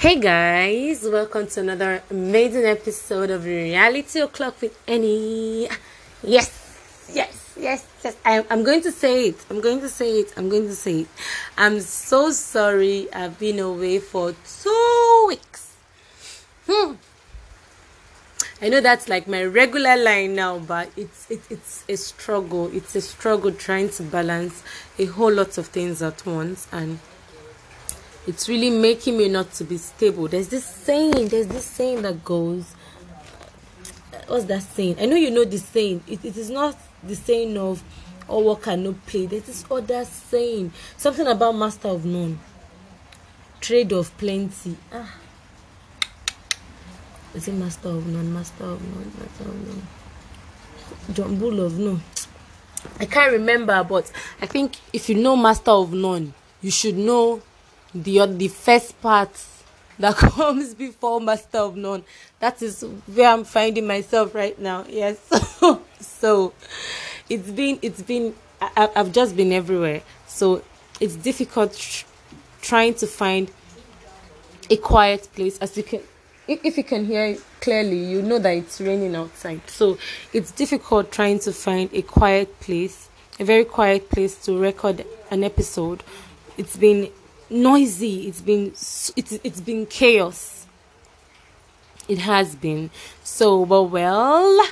Hey guys, welcome to another amazing episode of Reality O'Clock with Annie. Yes, yes, yes, yes. I, I'm going to say it. I'm going to say it. I'm going to say it. I'm so sorry I've been away for two weeks. Hmm. I know that's like my regular line now, but it's it, it's a struggle. It's a struggle trying to balance a whole lot of things at once and it's really making me not to be stable. There's this saying, there's this saying that goes, what's that saying? I know you know the saying. It, it is not the saying of all work and no play. There's this other saying, something about master of none, trade of plenty. Ah, is it master of none? Master of none? Master of none? John Bull of none. I can't remember, but I think if you know master of none, you should know the the first part that comes before master of none. That is where i'm finding myself right now yes. So it's been it's been I, i've just been everywhere. So it's difficult tr- trying to find a quiet place. As you can if, if you can hear clearly you know that it's raining outside. So it's difficult trying to find a quiet place a very quiet place to record an episode. It's been noisy. It's been it's it's been chaos. It has been. So but well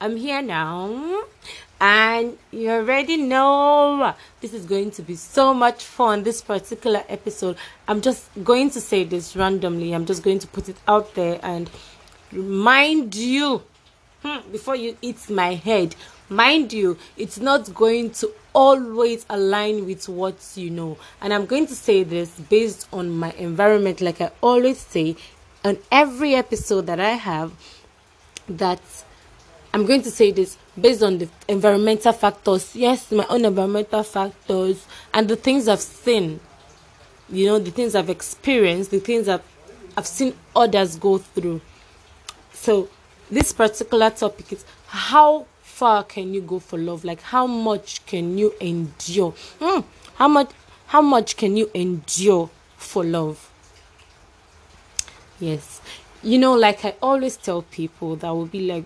i'm here now. And you already know this is going to be so much fun this particular episode. I'm just going to say this randomly. I'm just going to put it out there and remind you hmm, before you eat my head mind you it's not going to always align with what you know. And i'm going to say this based on my environment. Like i always say on every episode that i have that i'm going to say this based on the environmental factors. Yes my own environmental factors and the things i've seen you know the things i've experienced the things i've, I've seen others go through. So this particular topic is how far can you go for love? Like how much can you endure? Mm, how much how much can you endure for love? Yes. You know, like I always tell people that will be like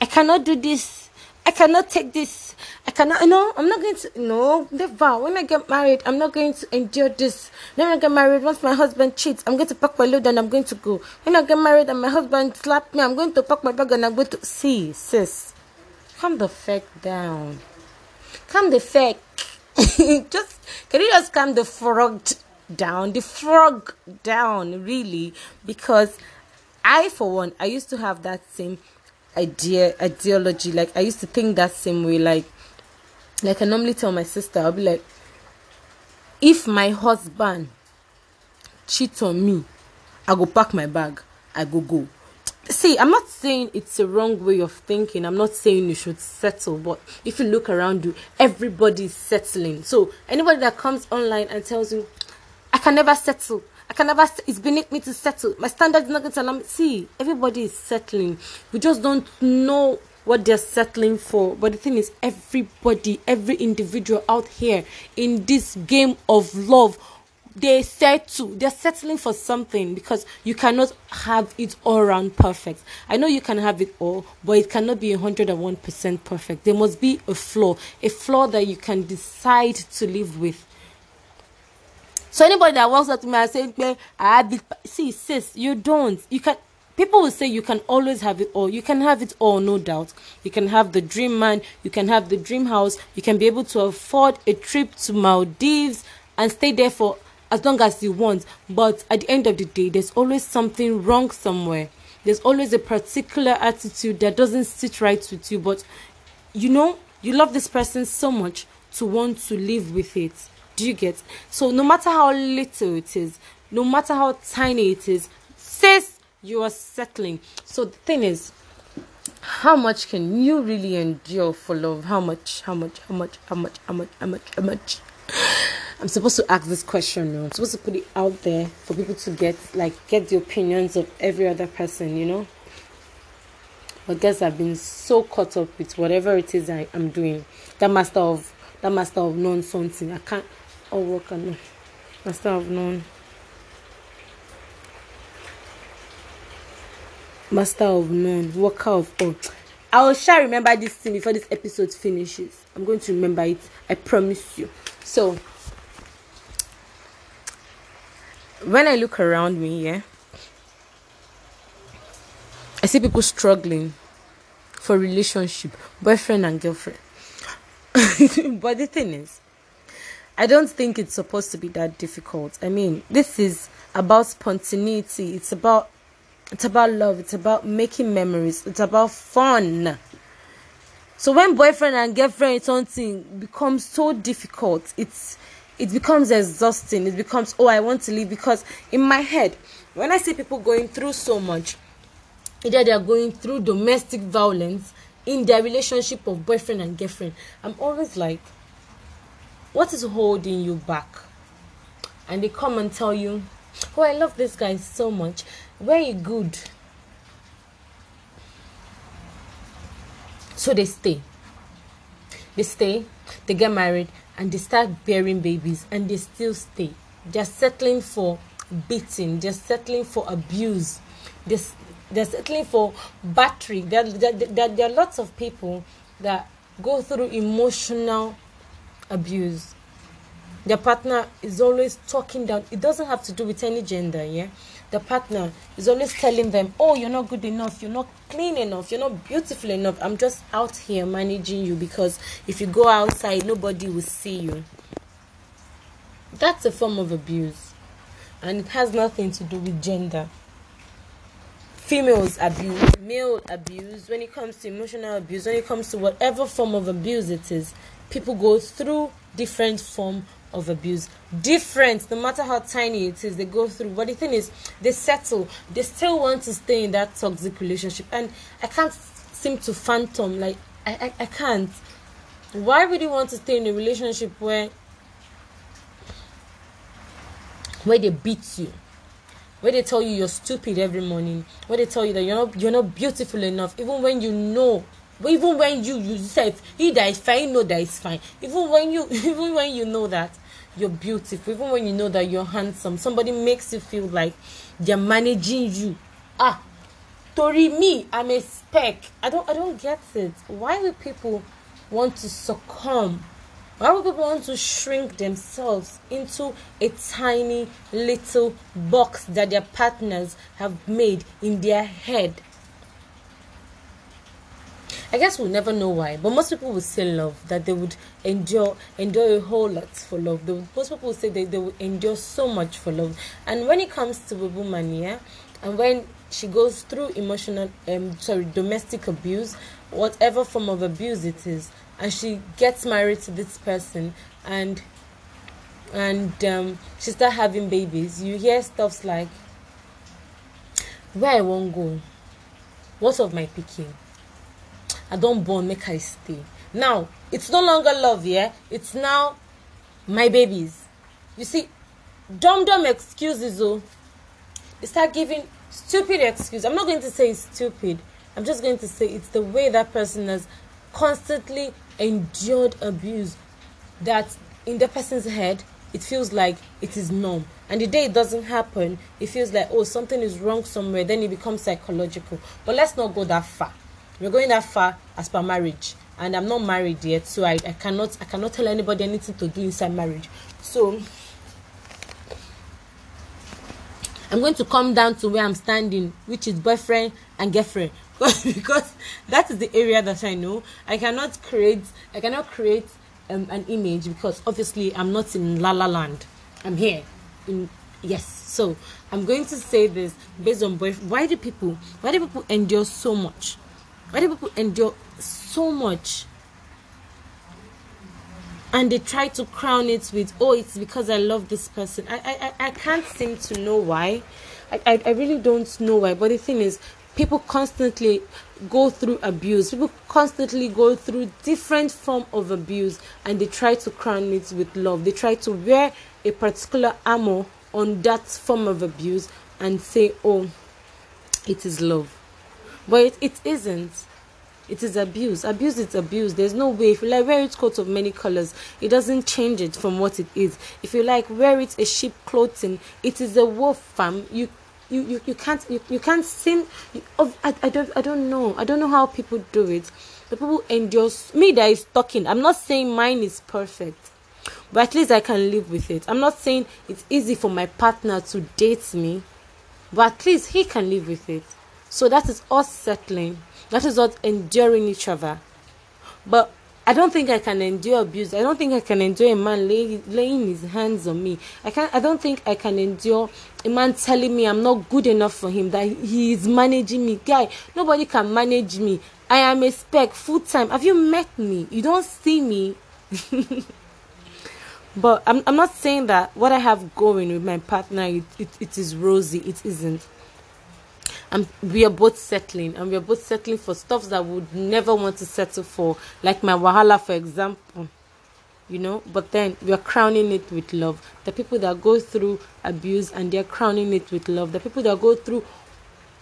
I cannot do this. I cannot take this. I cannot, no, I'm not going to, no, never. When I get married, I'm not going to endure this. When I get married, once my husband cheats, I'm going to pack my load and I'm going to go. When I get married and my husband slap me, I'm going to pack my bag and I'm going to, see, sis, calm the feck down. Calm the feck. just, can you just calm the frog down? The frog down, really, because I, for one, I used to have that same idea ideology like i used to think that same way like like i normally tell my sister i'll be like if my husband cheat on me i go pack my bag i go go. See i'm not saying it's a wrong way of thinking. I'm not saying you should settle but if you look around you everybody's settling. So anybody that comes online and tells you i can never settle I can never, it's beneath me to settle. My standard is not going to allow me. See, everybody is settling. We just don't know what they're settling for. But the thing is, everybody, every individual out here in this game of love, they settle. They're settling for something because you cannot have it all around perfect. I know you can have it all, but it cannot be 101% perfect. There must be a flaw, a flaw that you can decide to live with so anybody that walks up to me and say, I have it, see, sis, you don't. You can. People will say you can always have it all. You can have it all, no doubt. You can have the dream man. You can have the dream house. You can be able to afford a trip to Maldives and stay there for as long as you want. But at the end of the day, there's always something wrong somewhere. There's always a particular attitude that doesn't sit right with you. But you know, you love this person so much to want to live with it. Do you get? So no matter how little it is, no matter how tiny it is, sis, you are settling. So the thing is, how much can you really endure for love? How much? How much? How much? How much? How much? How much? How much? I'm supposed to ask this question. I'm supposed to put it out there for people to get like get the opinions of every other person. You know. But guess I've been so caught up with whatever it is I am doing. That master of that master of nonsense. I can't or work I, master have known. Master of none, worker of all. I will shall remember this thing before this episode finishes. I'm going to remember it. I promise you. So, when I look around me, yeah, I see people struggling for relationship, boyfriend and girlfriend. but the thing is, I don't think it's supposed to be that difficult. I mean, this is about spontaneity. It's about it's about love. It's about making memories. It's about fun. So when boyfriend and girlfriend something becomes so difficult, it's it becomes exhausting. It becomes oh I want to leave because in my head, when I see people going through so much, either they are going through domestic violence in their relationship of boyfriend and girlfriend, I'm always like what is holding you back? And they come and tell you, Oh, I love this guy so much. Very good. So they stay. They stay, they get married, and they start bearing babies, and they still stay. They're settling for beating, they're settling for abuse, they're, they're settling for battery. There, there, there, there are lots of people that go through emotional abuse the partner is always talking down. It doesn't have to do with any gender yeah? The partner is always telling them oh you're not good enough. You're not clean enough. You're not beautiful enough. I'm just out here managing you because if you go outside nobody will see you. That's a form of abuse. And it has nothing to do with gender. Females abuse male abuse when it comes to emotional abuse when it comes to whatever form of abuse it is people go through different form of abuse. Different no matter how tiny it is they go through. But the thing is they settle. They still want to stay in that toxic relationship. And i can't seem to phantom like i i, I can't. Why would you want to stay in a relationship where where they beat you? Where they tell you you're stupid every morning. Where they tell you that you're not you're not beautiful enough even when you know even when you yourself he that is fine you know that is fine. Even when you even when you know that you're beautiful even when you know that you're handsome somebody makes you feel like they're managing you. Ah tori me i'm a speck i don't i don't get it. Why would people want to succumb? Why would people want to shrink themselves into a tiny little box that their partners have made in their head I guess we'll never know why, but most people would say love that they would endure endure a whole lot for love. Would, most people would say they, they would endure so much for love. And when it comes to a woman, yeah, and when she goes through emotional um sorry domestic abuse, whatever form of abuse it is, and she gets married to this person and and um, she start having babies, you hear stuffs like, "Where I won't go? What of my picking? I don born make i stay. Now it's no longer love yeah? It's now my babies. You see dumb dumb excuses oh. They start giving stupid excuse i'm not going to say it's stupid. I'm just going to say it's the way that person has constantly endured abuse that in the person's head it feels like it is norm. And the day it doesn't happen it feels like oh something is wrong somewhere then it becomes psychological. But let's not go that far we're going that far as per marriage and i'm not married yet so I, I cannot i cannot tell anybody anything to do inside marriage. So i'm going to come down to where i'm standing which is boyfriend and girlfriend. Because that is the area that i know. I cannot create i cannot create um, an image because obviously i'm not in la la land. I'm here in yes. So i'm going to say this based on boyfriend why do people why do people endure so much do people endure so much? And they try to crown it with, oh, it's because I love this person. I I, I can't seem to know why. I, I, I really don't know why. But the thing is, people constantly go through abuse people constantly go through different form of abuse and they try to crown it with love they try to wear a particular armor on that form of abuse and say oh it is love but it, it isn't. It is abuse. Abuse is abuse. There's no way. If you like wear it coat of many colors. It doesn't change it from what it is. If you like wear it a sheep clothing. It is a wolf farm. You you, you, you can't you, you can't oh, I, I don't I don't know. I don't know how people do it. The people endure me that is talking I'm not saying mine is perfect but at least I can live with it. I'm not saying it's easy for my partner to date me but at least he can live with it so that is us settling that is us enduring each other but I don't think I can endure abuse. I don't think I can endure a man lay, laying his hands on me. I can't. I don't think I can endure a man telling me I'm not good enough for him. That he is managing me. Guy, nobody can manage me. I am a spec full time. Have you met me? You don't see me. but I'm. I'm not saying that what I have going with my partner it, it, it is rosy. It isn't and we are both settling and we are both settling for stuff that we would never want to settle for like my wahala for example you know? But then we are crowning it with love. The people that go through abuse and they're crowning it with love. The people that go through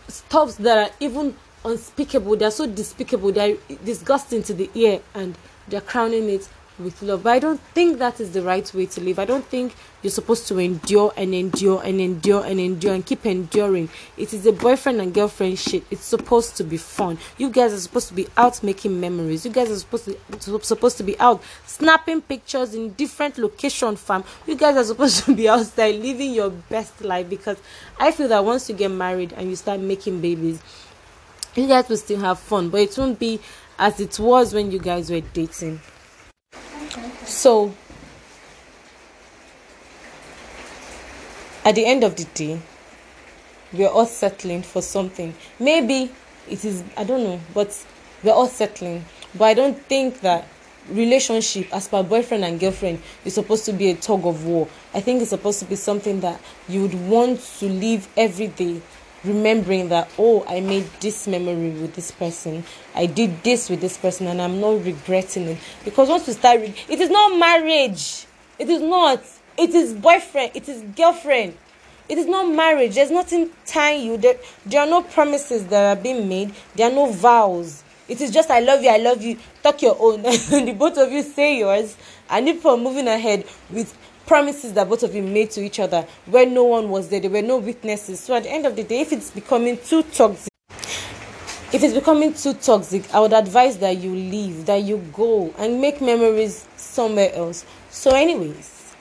stuffs that are even unspeakable they're so despicable they're disgusting to the ear and they're crowning it with love. But I don't think that is the right way to live. I don't think you're supposed to endure and endure and endure and endure and keep enduring. It is a boyfriend and girlfriend shit. It's supposed to be fun. You guys are supposed to be out making memories. You guys are supposed to supposed to be out snapping pictures in different location fam. You guys are supposed to be outside living your best life because I feel that once you get married and you start making babies, you guys will still have fun, but it won't be as it was when you guys were dating. So, at the end of the day, we're all settling for something. Maybe it is, I don't know, but we're all settling. But I don't think that relationship as per boyfriend and girlfriend is supposed to be a tug of war. I think it's supposed to be something that you would want to live every day remembering that oh i made this memory with this person. I did this with this person and i'm not regretting it. Because once you start re- it is not marriage. It is not. It is boyfriend. It is girlfriend. It is not marriage. There's nothing tying you. There, there are no promises that are being made. There are no vows. It is just i love you i love you. Talk your own. The both of you say yours. And if we're moving ahead with promises that both of you made to each other where no one was there, there were no witnesses. So at the end of the day, if it's becoming too toxic, if it's becoming too toxic, I would advise that you leave, that you go and make memories somewhere else. So, anyways,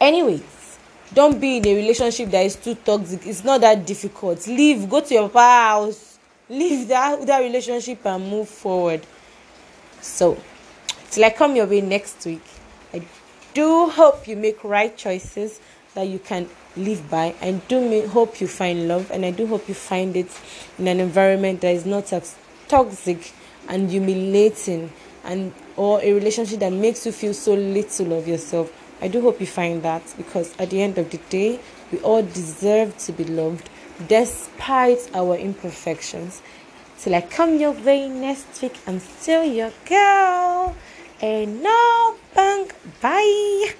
anyways, don't be in a relationship that is too toxic. It's not that difficult. Leave, go to your house, leave that that relationship and move forward. So, till I come your way next week, do hope you make right choices that you can live by. I do hope you find love, and I do hope you find it in an environment that is not toxic and humiliating, and or a relationship that makes you feel so little of yourself. I do hope you find that because at the end of the day, we all deserve to be loved despite our imperfections. Till I come your way next week, I'm still your girl. And no bang. Bye.